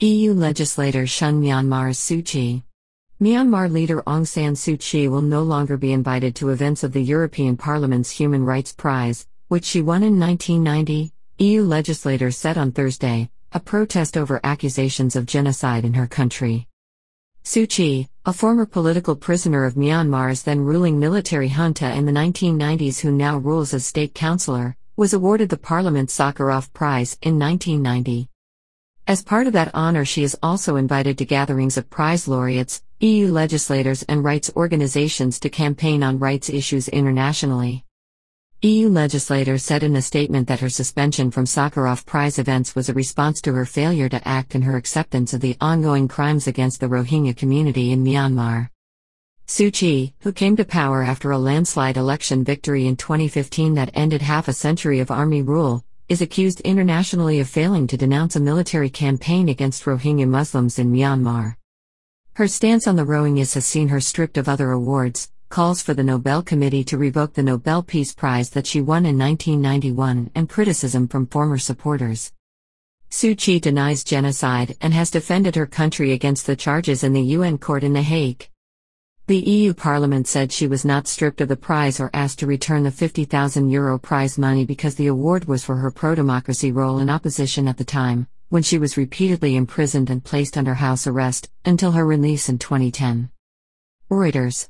EU legislators shun Myanmar's Suu Kyi. Myanmar leader Aung San Suu Kyi will no longer be invited to events of the European Parliament's Human Rights Prize, which she won in 1990, EU legislators said on Thursday, a protest over accusations of genocide in her country. Suu Kyi, a former political prisoner of Myanmar's then ruling military junta in the 1990s who now rules as state counsellor, was awarded the Parliament Sakharov Prize in 1990. As part of that honor, she is also invited to gatherings of prize laureates, EU legislators, and rights organizations to campaign on rights issues internationally. EU legislators said in a statement that her suspension from Sakharov Prize events was a response to her failure to act and her acceptance of the ongoing crimes against the Rohingya community in Myanmar. Suu Kyi, who came to power after a landslide election victory in 2015 that ended half a century of army rule, is accused internationally of failing to denounce a military campaign against Rohingya Muslims in Myanmar. Her stance on the Rohingyas has seen her stripped of other awards, calls for the Nobel Committee to revoke the Nobel Peace Prize that she won in 1991, and criticism from former supporters. Suu Kyi denies genocide and has defended her country against the charges in the UN court in The Hague. The EU Parliament said she was not stripped of the prize or asked to return the 50,000 euro prize money because the award was for her pro democracy role in opposition at the time, when she was repeatedly imprisoned and placed under house arrest, until her release in 2010. Reuters